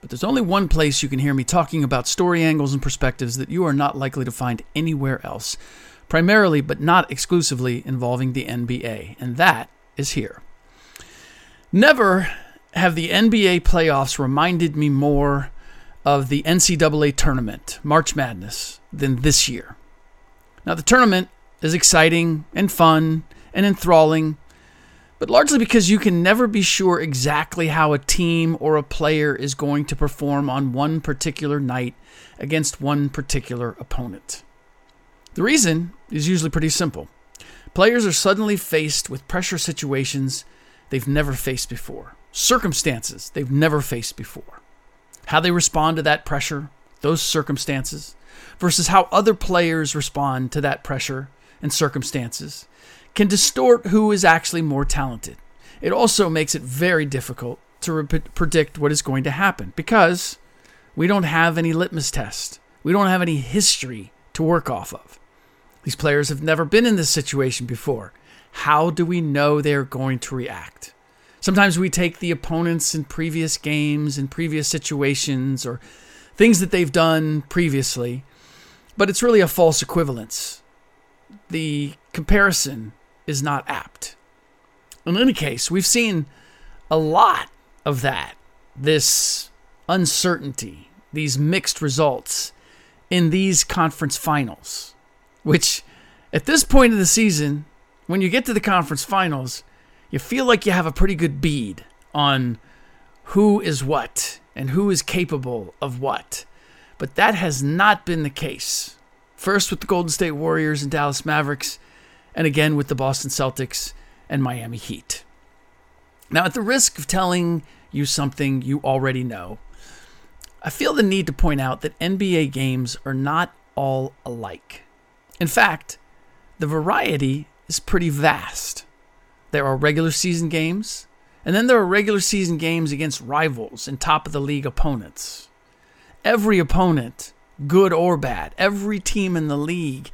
but there's only one place you can hear me talking about story angles and perspectives that you are not likely to find anywhere else, primarily but not exclusively involving the NBA, and that is here. Never have the NBA playoffs reminded me more of the NCAA tournament, March Madness, than this year. Now, the tournament is exciting and fun and enthralling, but largely because you can never be sure exactly how a team or a player is going to perform on one particular night against one particular opponent. The reason is usually pretty simple. Players are suddenly faced with pressure situations they've never faced before circumstances they've never faced before. How they respond to that pressure, those circumstances, versus how other players respond to that pressure and circumstances can distort who is actually more talented. It also makes it very difficult to re- predict what is going to happen because we don't have any litmus test. We don't have any history to work off of. These players have never been in this situation before. How do we know they're going to react? Sometimes we take the opponents in previous games, in previous situations, or things that they've done previously, but it's really a false equivalence. The comparison is not apt. In any case, we've seen a lot of that, this uncertainty, these mixed results in these conference finals, which at this point of the season, when you get to the conference finals, you feel like you have a pretty good bead on who is what and who is capable of what. But that has not been the case. First with the Golden State Warriors and Dallas Mavericks, and again with the Boston Celtics and Miami Heat. Now, at the risk of telling you something you already know, I feel the need to point out that NBA games are not all alike. In fact, the variety is pretty vast. There are regular season games, and then there are regular season games against rivals and top of the league opponents. Every opponent, good or bad, every team in the league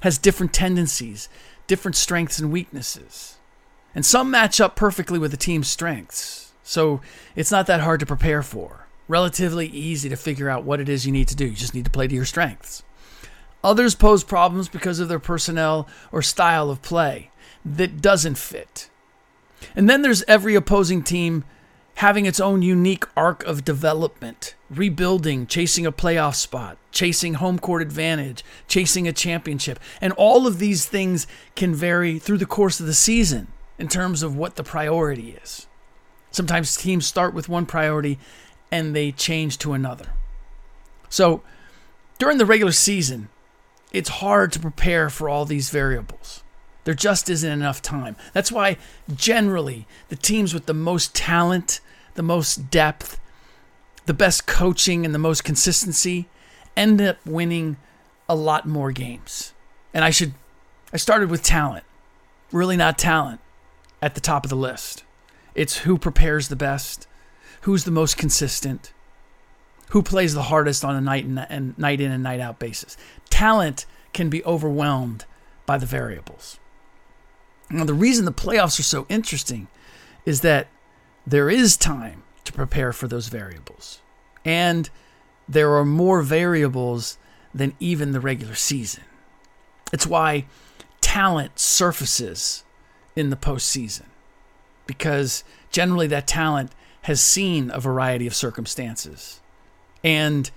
has different tendencies, different strengths and weaknesses. And some match up perfectly with the team's strengths. So it's not that hard to prepare for. Relatively easy to figure out what it is you need to do. You just need to play to your strengths. Others pose problems because of their personnel or style of play that doesn't fit. And then there's every opposing team having its own unique arc of development, rebuilding, chasing a playoff spot, chasing home court advantage, chasing a championship. And all of these things can vary through the course of the season in terms of what the priority is. Sometimes teams start with one priority and they change to another. So during the regular season, it's hard to prepare for all these variables. There just isn't enough time. That's why, generally, the teams with the most talent, the most depth, the best coaching, and the most consistency end up winning a lot more games. And I should, I started with talent. Really not talent at the top of the list. It's who prepares the best, who's the most consistent. who plays the hardest on a night in, and night in and night out basis. Talent can be overwhelmed by the variables. Now, the reason the playoffs are so interesting is that there is time to prepare for those variables. And there are more variables than even the regular season. It's why talent surfaces in the postseason, because generally that talent has seen a variety of circumstances. And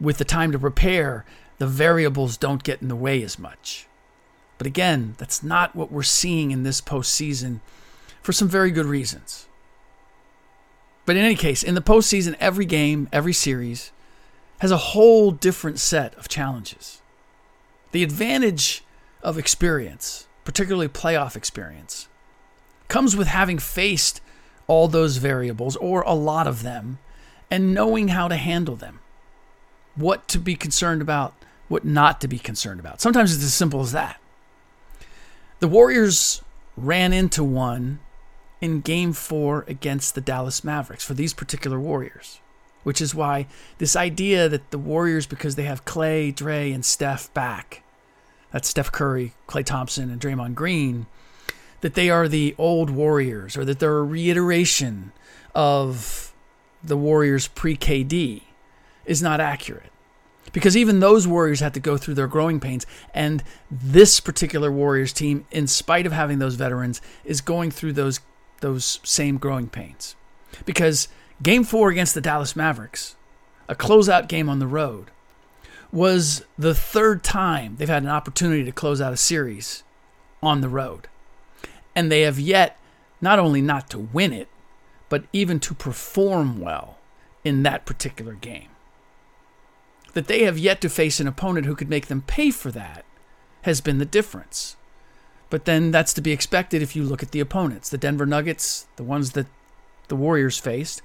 with the time to prepare, the variables don't get in the way as much. But again, that's not what we're seeing in this postseason for some very good reasons. But in any case, in the postseason, every game, every series has a whole different set of challenges. The advantage of experience, particularly playoff experience, comes with having faced all those variables or a lot of them and knowing how to handle them. What to be concerned about, what not to be concerned about. Sometimes it's as simple as that. The Warriors ran into one in game four against the Dallas Mavericks for these particular Warriors, which is why this idea that the Warriors, because they have Klay, Dre, and Steph back, that's Steph Curry, Klay Thompson, and Draymond Green, that they are the old Warriors or that they're a reiteration of the Warriors pre KD is not accurate. Because even those Warriors had to go through their growing pains. And this particular Warriors team, in spite of having those veterans, is going through those, those same growing pains. Because game four against the Dallas Mavericks, a closeout game on the road, was the third time they've had an opportunity to close out a series on the road. And they have yet not only not to win it, but even to perform well in that particular game. That they have yet to face an opponent who could make them pay for that has been the difference. But then that's to be expected if you look at the opponents. The Denver Nuggets, the ones that the Warriors faced,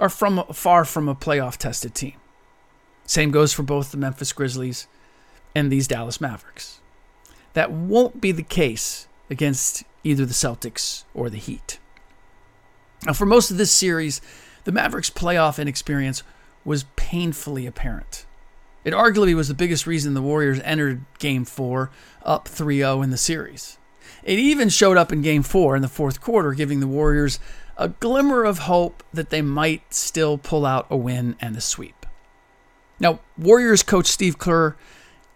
are from far from a playoff tested team. Same goes for both the Memphis Grizzlies and these Dallas Mavericks. That won't be the case against either the Celtics or the Heat. Now, for most of this series, the Mavericks' playoff inexperience was painfully apparent. It arguably was the biggest reason the Warriors entered Game 4 up 3 0 in the series. It even showed up in Game 4 in the fourth quarter, giving the Warriors a glimmer of hope that they might still pull out a win and a sweep. Now, Warriors coach Steve Kerr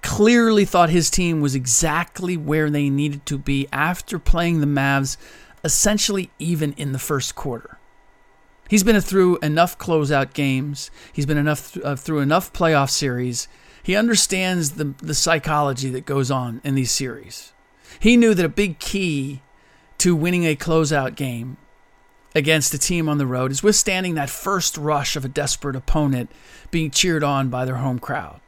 clearly thought his team was exactly where they needed to be after playing the Mavs essentially even in the first quarter. He's been through enough closeout games. He's been enough uh, through enough playoff series. He understands the the psychology that goes on in these series. He knew that a big key to winning a closeout game against a team on the road is withstanding that first rush of a desperate opponent being cheered on by their home crowd.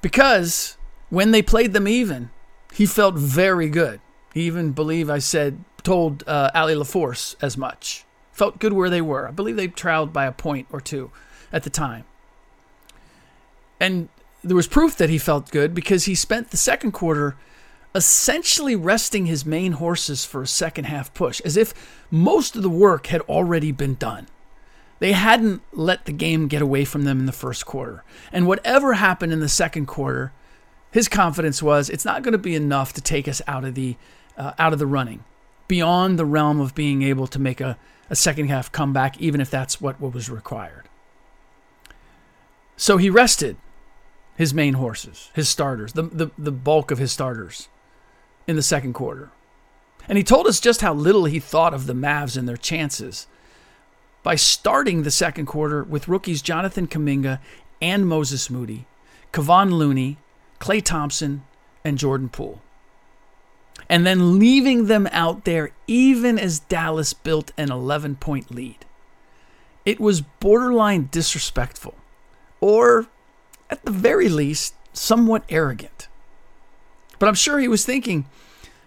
Because when they played them even, he felt very good. He even believe I said told uh, Allie LaForce as much. Felt good where they were. I believe they trailed by a point or two at the time. And there was proof that he felt good because he spent the second quarter essentially resting his main horses for a second half push, as if most of the work had already been done. They hadn't let the game get away from them in the first quarter. And whatever happened in the second quarter, his confidence was it's not going to be enough to take us out of the uh, out of the running, beyond the realm of being able to make a, a second half comeback, even if that's what, was required. So he rested his main horses, his starters, the, the, the bulk of his starters in the second quarter. And he told us just how little he thought of the Mavs and their chances by starting the second quarter with rookies Jonathan Kuminga and Moses Moody, Kevon Looney, Klay Thompson, and Jordan Poole. And then leaving them out there even as Dallas built an 11 point lead. It was borderline disrespectful, or at the very least, somewhat arrogant. But I'm sure he was thinking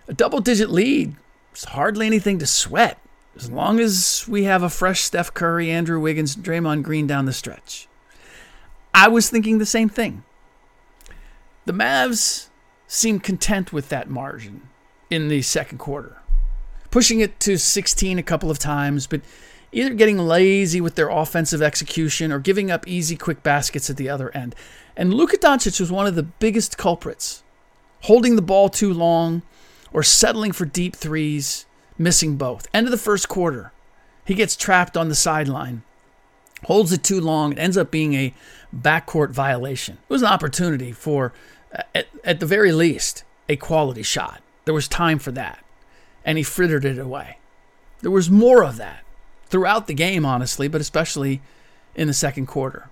a double digit lead is hardly anything to sweat as long as we have a fresh Steph Curry, Andrew Wiggins, Draymond Green down the stretch. I was thinking the same thing. The Mavs seemed content with that margin in the second quarter, pushing it to 16 a couple of times, but either getting lazy with their offensive execution or giving up easy, quick baskets at the other end. And Luka Doncic was one of the biggest culprits, holding the ball too long or settling for deep threes, missing both. End of the first quarter, he gets trapped on the sideline, holds it too long. It ends up being a backcourt violation. It was an opportunity for, uh, at, at the very least, a quality shot. There was time for that, and he frittered it away. There was more of that throughout the game, honestly, but especially in the second quarter.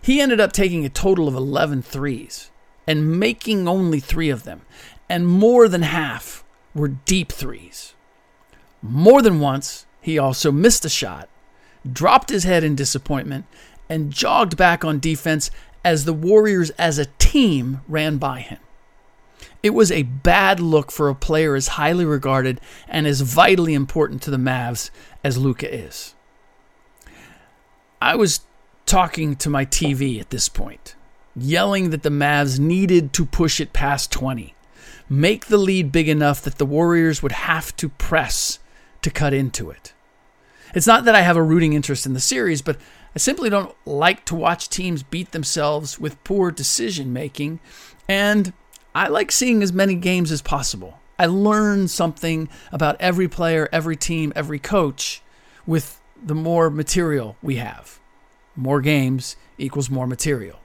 He ended up taking a total of 11 threes and making only three of them, and more than half were deep threes. More than once, he also missed a shot, dropped his head in disappointment, and jogged back on defense as the Warriors as a team ran by him. It was a bad look for a player as highly regarded and as vitally important to the Mavs as Luka is. I was talking to my TV at this point, yelling that the Mavs needed to push it past 20, make the lead big enough that the Warriors would have to press to cut into it. It's not that I have a rooting interest in the series, but I simply don't like to watch teams beat themselves with poor decision making, and I like seeing as many games as possible. I learn something about every player, every team, every coach with the more material we have. More games equals more material.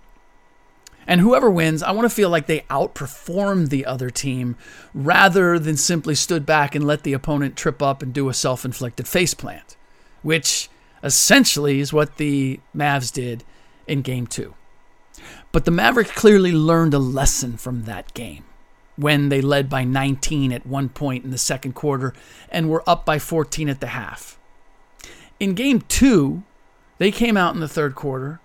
And whoever wins, I want to feel like they outperformed the other team rather than simply stood back and let the opponent trip up and do a self inflicted faceplant, which essentially is what the Mavs did in game two. But the Mavericks clearly learned a lesson from that game when they led by 19 at one point in the second quarter and were up by 14 at the half. In game two, they came out in the third quarter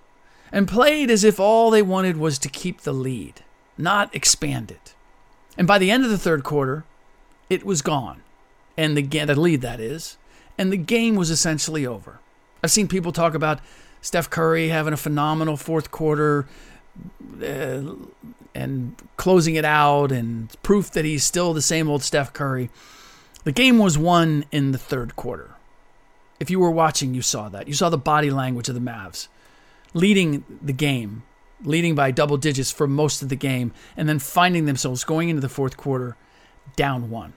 and played as if all they wanted was to keep the lead, not expand it. And by the end of the third quarter, it was gone. And the, the lead, that is. And the game was essentially over. I've seen people talk about Steph Curry having a phenomenal fourth quarter uh, and closing it out and proof that he's still the same old Steph Curry. The game was won in the third quarter. If you were watching, you saw that. You saw the body language of the Mavs leading the game, leading by double digits for most of the game, and then finding themselves going into the fourth quarter down one.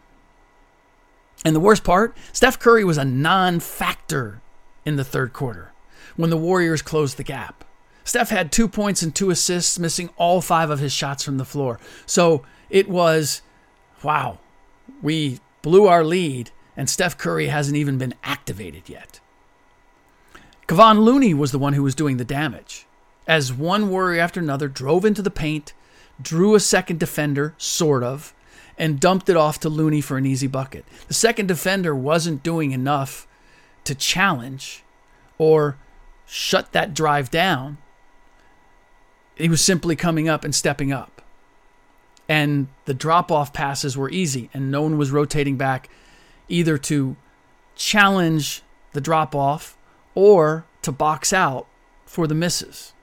And the worst part, Steph Curry was a non factor in the third quarter when the Warriors closed the gap. Steph had two points and two assists, missing all five of his shots from the floor. So it was, wow, we blew our lead, and Steph Curry hasn't even been activated yet. Kevon Looney was the one who was doing the damage. As one Warrior after another drove into the paint, drew a second defender, sort of, and dumped it off to Looney for an easy bucket. The second defender wasn't doing enough to challenge or shut that drive down. He was simply coming up and stepping up. And the drop off passes were easy, and no one was rotating back either to challenge the drop off or to box out for the misses.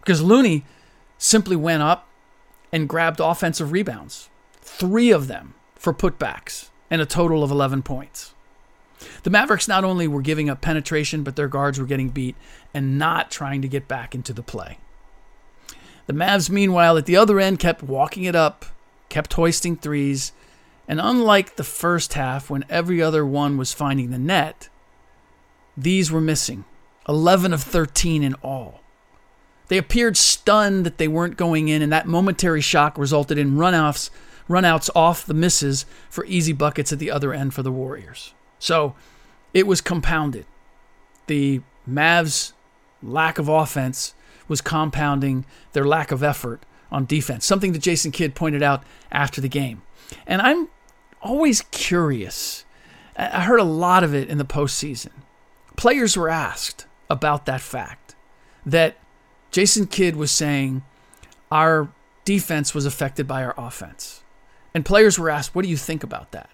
Because Looney simply went up and grabbed offensive rebounds, three of them for putbacks, and a total of 11 points. The Mavericks not only were giving up penetration, but their guards were getting beat and not trying to get back into the play. The Mavs, meanwhile, at the other end, kept walking it up, kept hoisting threes, and unlike the first half when every other one was finding the net, these were missing 11 of 13 in all. They appeared stunned that they weren't going in, and that momentary shock resulted in runoffs, runouts off the misses for easy buckets at the other end for the Warriors. So it was compounded. The Mavs' lack of offense was compounding their lack of effort on defense, something that Jason Kidd pointed out after the game. And I'm always curious. I heard a lot of it in the postseason. Players were asked about that fact that Jason Kidd was saying our defense was affected by our offense. And players were asked, What do you think about that?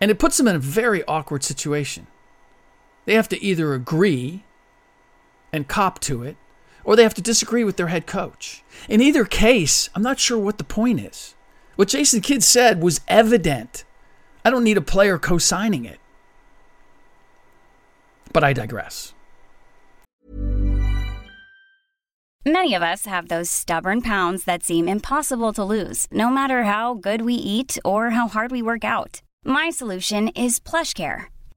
And it puts them in a very awkward situation. They have to either agree and cop to it, or they have to disagree with their head coach. In either case, I'm not sure what the point is. What Jason Kidd said was evident. I don't need a player co signing it. But I digress. Many of us have those stubborn pounds that seem impossible to lose, no matter how good we eat or how hard we work out. My solution is PlushCare.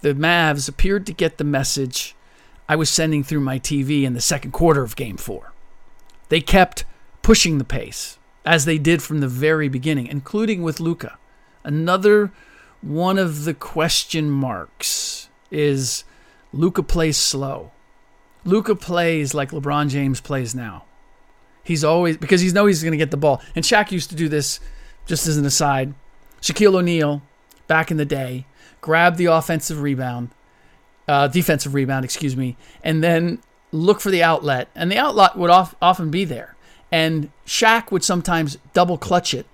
The Mavs appeared to get the message I was sending through my TV in the second quarter of game four. They kept pushing the pace, as they did from the very beginning, including with Luka. Another one of the question marks is Luka plays slow. Luka plays like LeBron James plays now. He's always because he knows he's going to get the ball. And Shaq used to do this just as an aside. Shaquille O'Neal, back in the day, grabbed the offensive rebound, uh, defensive rebound, excuse me, and then look for the outlet. And the outlet would off, often be there. And Shaq would sometimes double clutch it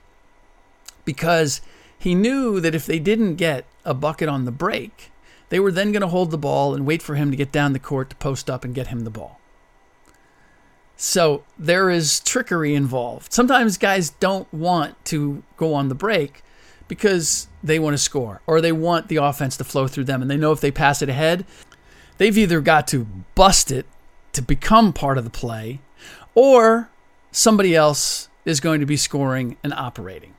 because he knew that if they didn't get a bucket on the break, they were then going to hold the ball and wait for him to get down the court to post up and get him the ball. So there is trickery involved. Sometimes guys don't want to go on the break because they want to score or they want the offense to flow through them and they know if they pass it ahead, they've either got to bust it to become part of the play or somebody else is going to be scoring and operating.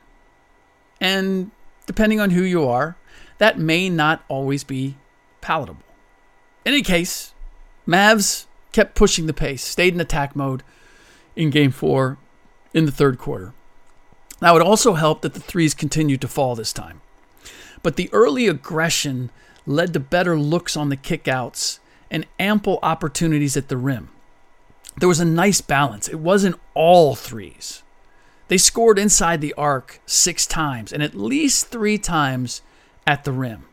And depending on who you are, that may not always be palatable. In any case, Mavs kept pushing the pace, stayed in attack mode in game four in the third quarter. Now, it also helped that the threes continued to fall this time. But the early aggression led to better looks on the kickouts and ample opportunities at the rim. There was a nice balance. It wasn't all threes. They scored inside the arc six times and at least three times at the rim.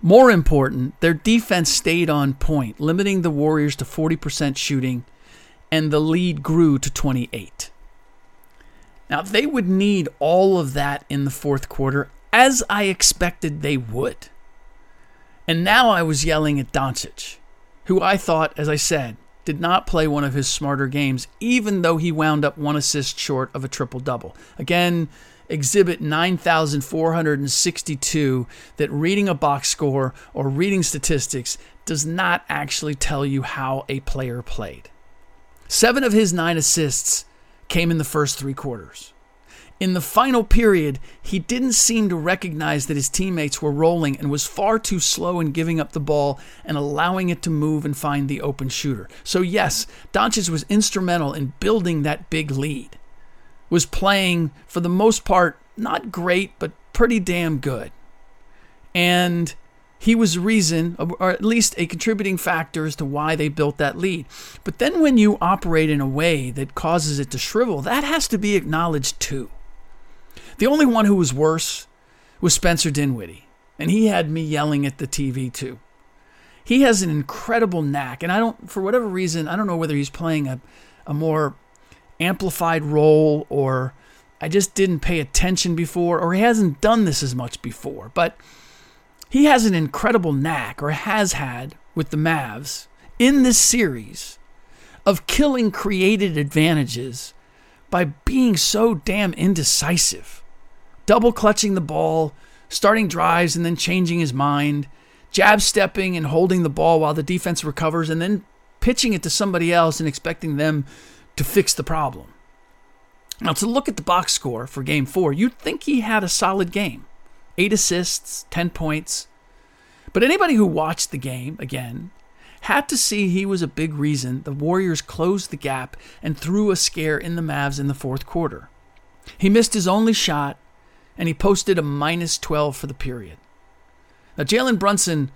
More important, their defense stayed on point, limiting the Warriors to 40% shooting, and the lead grew to 28. Now, they would need all of that in the fourth quarter, as I expected they would. And now I was yelling at Doncic, who I thought, as I said, did not play one of his smarter games, even though he wound up one assist short of a triple double. Again, exhibit 9,462 that reading a box score or reading statistics does not actually tell you how a player played. Seven of his nine assists came in the first three quarters. In the final period, he didn't seem to recognize that his teammates were rolling and was far too slow in giving up the ball and allowing it to move and find the open shooter. So, yes, Doncic was instrumental in building that big lead. Was playing, for the most part, not great, but pretty damn good. And he was reason, or at least a contributing factor as to why they built that lead. But then when you operate in a way that causes it to shrivel, that has to be acknowledged too. The only one who was worse was Spencer Dinwiddie, and he had me yelling at the TV too. He has an incredible knack, and I don't, for whatever reason, I don't know whether he's playing a, a more amplified role or I just didn't pay attention before, or he hasn't done this as much before, but he has an incredible knack, or has had, with the Mavs in this series of killing created advantages by being so damn indecisive double clutching the ball, starting drives and then changing his mind, jab stepping and holding the ball while the defense recovers, and then pitching it to somebody else and expecting them to fix the problem. Now, to look at the box score for game four, you'd think he had a solid game eight assists, 10 points. But anybody who watched the game, again, had to see he was a big reason the Warriors closed the gap and threw a scare in the Mavs in the fourth quarter. He missed his only shot and he posted a minus 12 for the period. Now, Jalen Brunson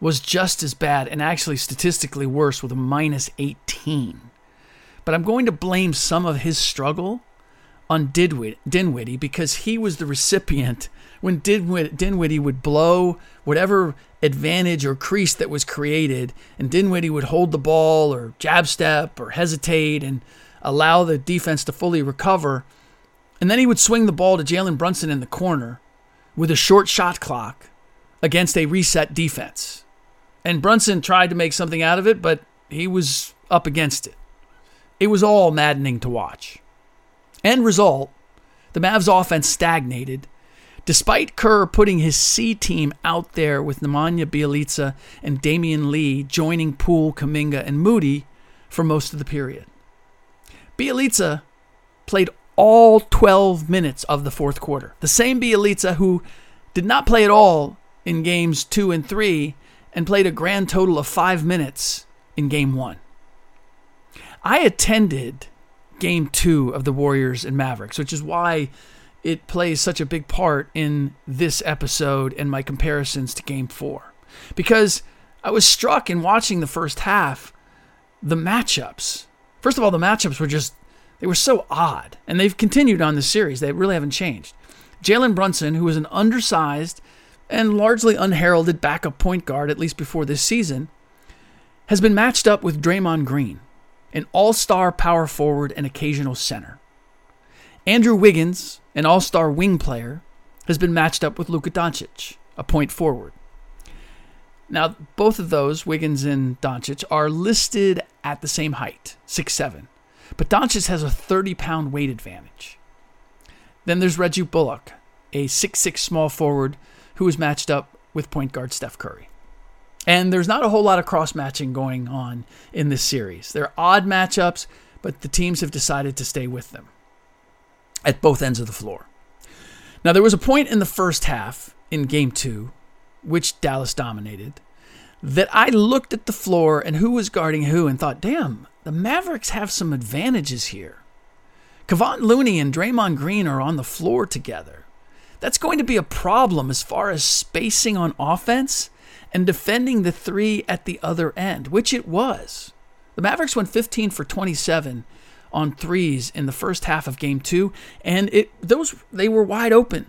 was just as bad and actually statistically worse with a minus 18. But I'm going to blame some of his struggle on Dinwiddie because he was the recipient when Dinwiddie would blow whatever advantage or crease that was created, and Dinwiddie would hold the ball or jab step or hesitate and allow the defense to fully recover. And then he would swing the ball to Jalen Brunson in the corner with a short shot clock against a reset defense. And Brunson tried to make something out of it, but he was up against it. It was all maddening to watch. End result the Mavs offense stagnated Despite Kerr putting his C team out there with Nemanja Bjelica and Damion Lee joining Poole, Kuminga, and Moody for most of the period. Bjelica played all 12 minutes of the fourth quarter. The same Bjelica who did not play at all in games two and three and played a grand total of five minutes in game one. I attended game two of the Warriors and Mavericks, which is why it plays such a big part in this episode and my comparisons to game four. Because I was struck in watching the first half, the matchups. First of all, the matchups were just, they were so odd. And they've continued on the series, they really haven't changed. Jalen Brunson, who was an undersized and largely unheralded backup point guard, at least before this season, has been matched up with Draymond Green, an all star power forward and occasional center. Andrew Wiggins, an all star wing player, has been matched up with Luka Doncic, a point forward. Now, both of those, Wiggins and Doncic, are listed at the same height, six seven, but Doncic has a 30 pound weight advantage. Then there's Reggie Bullock, a six-six small forward who is matched up with point guard Steph Curry. And there's not a whole lot of cross matching going on in this series. They're odd matchups, but the teams have decided to stay with them at both ends of the floor. Now, there was a point in the first half in game two, which Dallas dominated, that I looked at the floor and who was guarding who and thought, damn, the Mavericks have some advantages here. Kevon Looney and Draymond Green are on the floor together. That's going to be a problem as far as spacing on offense and defending the three at the other end, which it was. The Mavericks went 15 for 27 on threes in the first half of game two, and it those they were wide open.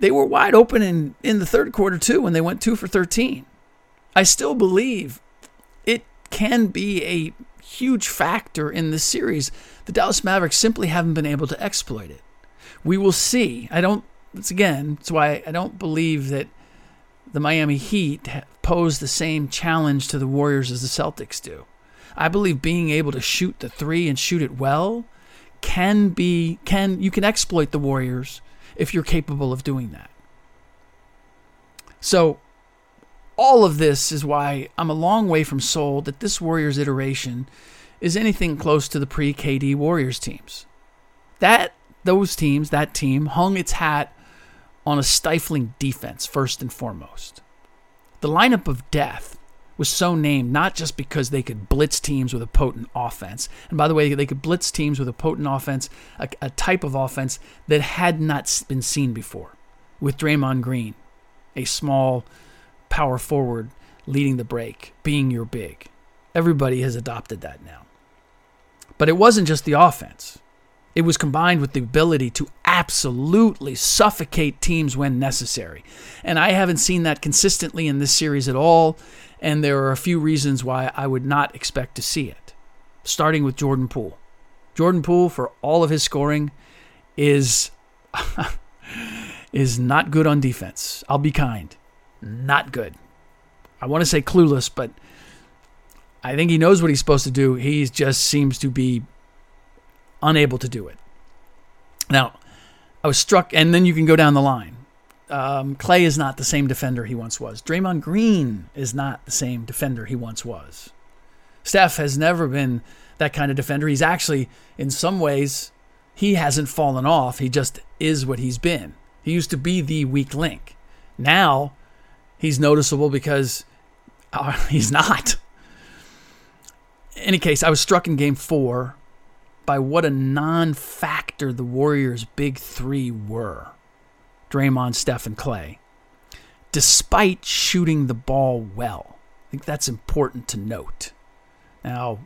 They were wide open in, in the third quarter too when they went two for 13. I still believe it can be a huge factor in this series. The Dallas Mavericks simply haven't been able to exploit it. We will see. I don't. It's again. That's why I don't believe that the Miami Heat pose the same challenge to the Warriors as the Celtics do. I believe being able to shoot the three and shoot it well can be can you can exploit the Warriors if you're capable of doing that. So all of this is why I'm a long way from sold that this Warriors iteration is anything close to the pre-KD Warriors teams. That those teams, that team hung its hat on a stifling defense first and foremost. The lineup of death was so named not just because they could blitz teams with a potent offense. And by the way, they could blitz teams with a potent offense, a, a type of offense that had not been seen before. With Draymond Green, a small power forward leading the break, being your big. Everybody has adopted that now. But it wasn't just the offense. It was combined with the ability to absolutely suffocate teams when necessary. And I haven't seen that consistently in this series at all and there are a few reasons why I would not expect to see it. Starting with Jordan Poole. Jordan Poole, for all of his scoring, is is not good on defense. I'll be kind. Not good. I want to say clueless, but I think he knows what he's supposed to do. He just seems to be unable to do it. Now, I was struck, and then you can go down the line. Um, Klay is not the same defender he once was. Draymond Green is not the same defender he once was. Steph has never been that kind of defender. He's actually, in some ways, he hasn't fallen off. He just is what he's been. He used to be the weak link. Now, he's noticeable because uh, he's not. In any case, I was struck in game four by what a non factor the Warriors' big three were. Draymond, Steph, and Klay, despite shooting the ball well. I think that's important to note. Now,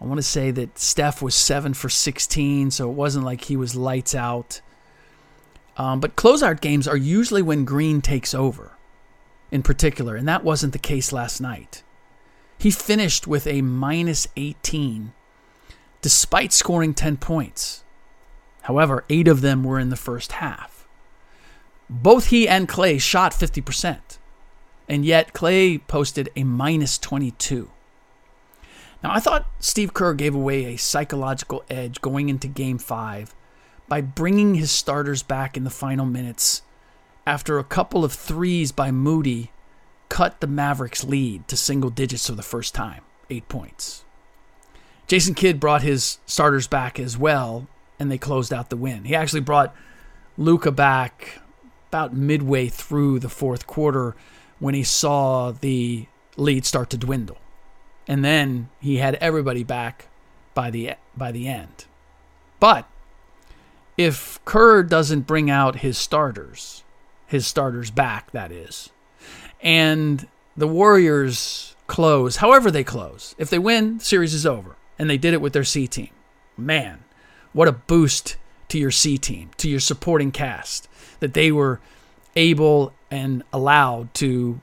I want to say that Steph was 7 for 16, so it wasn't like he was lights out. Um, but closeout games are usually when Green takes over, in particular, and that wasn't the case last night. He finished with a minus 18 despite scoring 10 points. However, eight of them were in the first half. Both he and Klay shot 50%, and yet Klay posted a minus 22. Now, I thought Steve Kerr gave away a psychological edge going into game five by bringing his starters back in the final minutes after a couple of threes by Moody cut the Mavericks' lead to single digits for the first time, eight points. Jason Kidd brought his starters back as well, and they closed out the win. He actually brought Luka back about midway through the fourth quarter when he saw the lead start to dwindle and then he had everybody back by the by the end. But if Kerr doesn't bring out his starters, his starters back, that is, and the Warriors close, however they close, if they win, the series is over, and they did it with their C team. Man, what a boost to your C team, to your supporting cast, that they were able and allowed to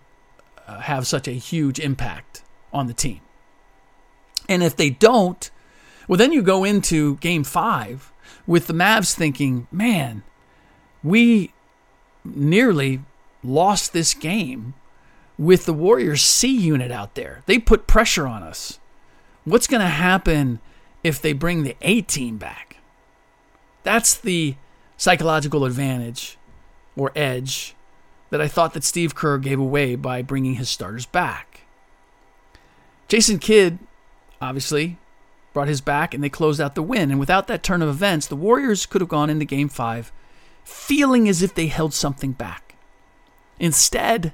uh, have such a huge impact on the team. And if they don't, well, then you go into game five with the Mavs thinking, man, we nearly lost this game with the Warriors C unit out there. They put pressure on us. What's going to happen if they bring the A team back? That's the psychological advantage or edge that I thought that Steve Kerr gave away by bringing his starters back. Jason Kidd obviously, brought his back, and they closed out the win. And without that turn of events, the Warriors could have gone into game five feeling as if they held something back. Instead,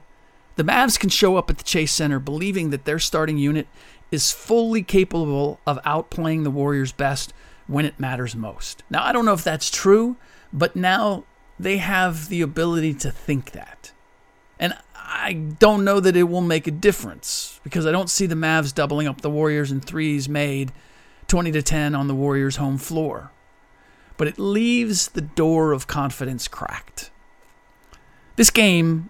the Mavs can show up at the Chase Center believing that their starting unit is fully capable of outplaying the Warriors' best when it matters most. Now, I don't know if that's true, but now they have the ability to think that. And I don't know that it will make a difference because I don't see the Mavs doubling up the Warriors in threes made 20 to 10 on the Warriors' home floor. But it leaves the door of confidence cracked. This game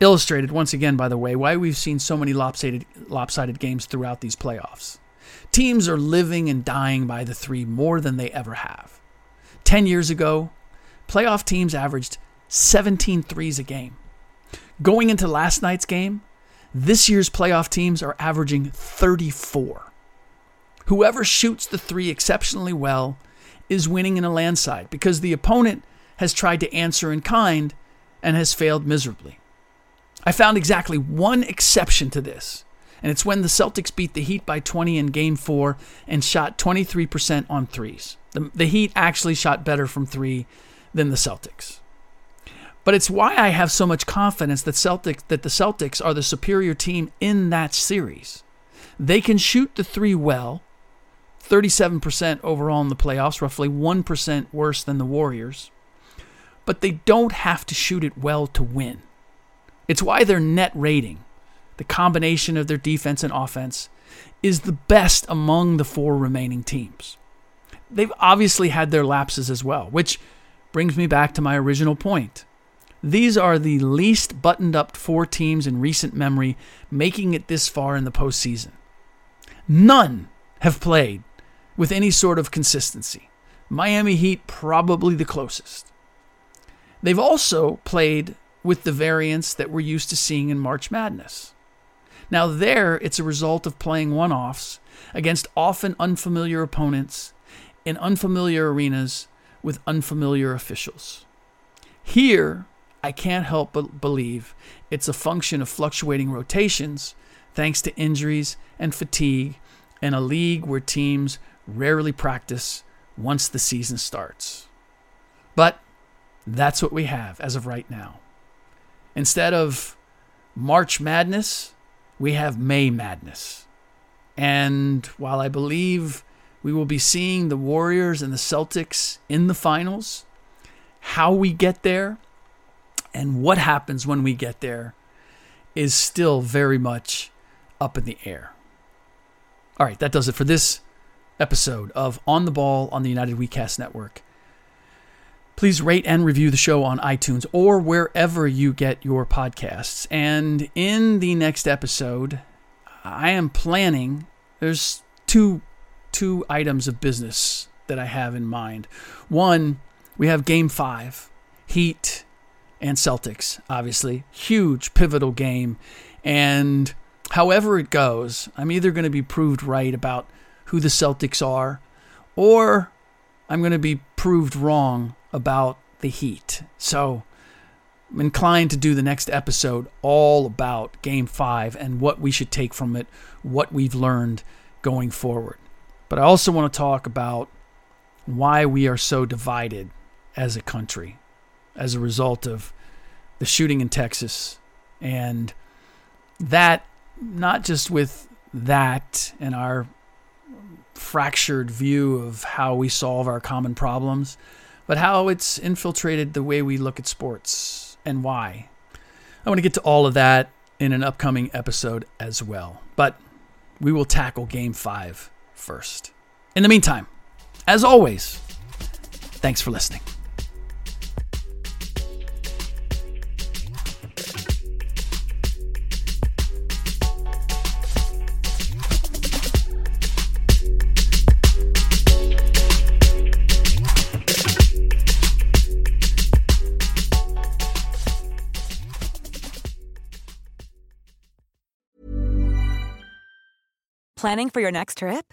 illustrated once again, by the way, why we've seen so many lopsided, lopsided games throughout these playoffs. Teams are living and dying by the three more than they ever have. 10 years ago, playoff teams averaged 17 threes a game. Going into last night's game, this year's playoff teams are averaging 34. Whoever shoots the three exceptionally well is winning in a landslide because the opponent has tried to answer in kind and has failed miserably. I found exactly one exception to this, and it's when the Celtics beat the Heat by 20 in game four and shot 23% on threes. The, the Heat actually shot better from three than the Celtics. But it's why I have so much confidence that Celtic that the Celtics are the superior team in that series. They can shoot the three well, 37% overall in the playoffs, roughly 1% worse than the Warriors. But they don't have to shoot it well to win. It's why their net rating, the combination of their defense and offense, is the best among the four remaining teams. They've obviously had their lapses as well, which brings me back to my original point. These are the least buttoned up four teams in recent memory making it this far in the postseason. None have played with any sort of consistency. Miami Heat, probably the closest. They've also played with the variance that we're used to seeing in March Madness. Now, there, it's a result of playing one offs against often unfamiliar opponents in unfamiliar arenas with unfamiliar officials. Here, I can't help but believe it's a function of fluctuating rotations thanks to injuries and fatigue and a league where teams rarely practice once the season starts. But that's what we have as of right now. Instead of March Madness, we have May Madness. And while I believe we will be seeing the Warriors and the Celtics in the finals, how we get there and what happens when we get there is still very much up in the air. All right, that does it for this episode of On the Ball on the United WeCast Network. Please rate and review the show on iTunes or wherever you get your podcasts. And in the next episode, I am planning there's two two items of business that I have in mind. One, we have game 5, Heat and Celtics, obviously. Huge pivotal game and however it goes, I'm either going to be proved right about who the Celtics are or I'm going to be proved wrong about the Heat. So I'm inclined to do the next episode all about Game 5 and what we should take from it, what we've learned going forward. But I also want to talk about why we are so divided as a country as a result of the shooting in Texas and that, not just with that and our fractured view of how we solve our common problems, but how it's infiltrated the way we look at sports and why. I want to get to all of that in an upcoming episode as well. But we will tackle game five first. In the meantime, as always, thanks for listening. Planning for your next trip?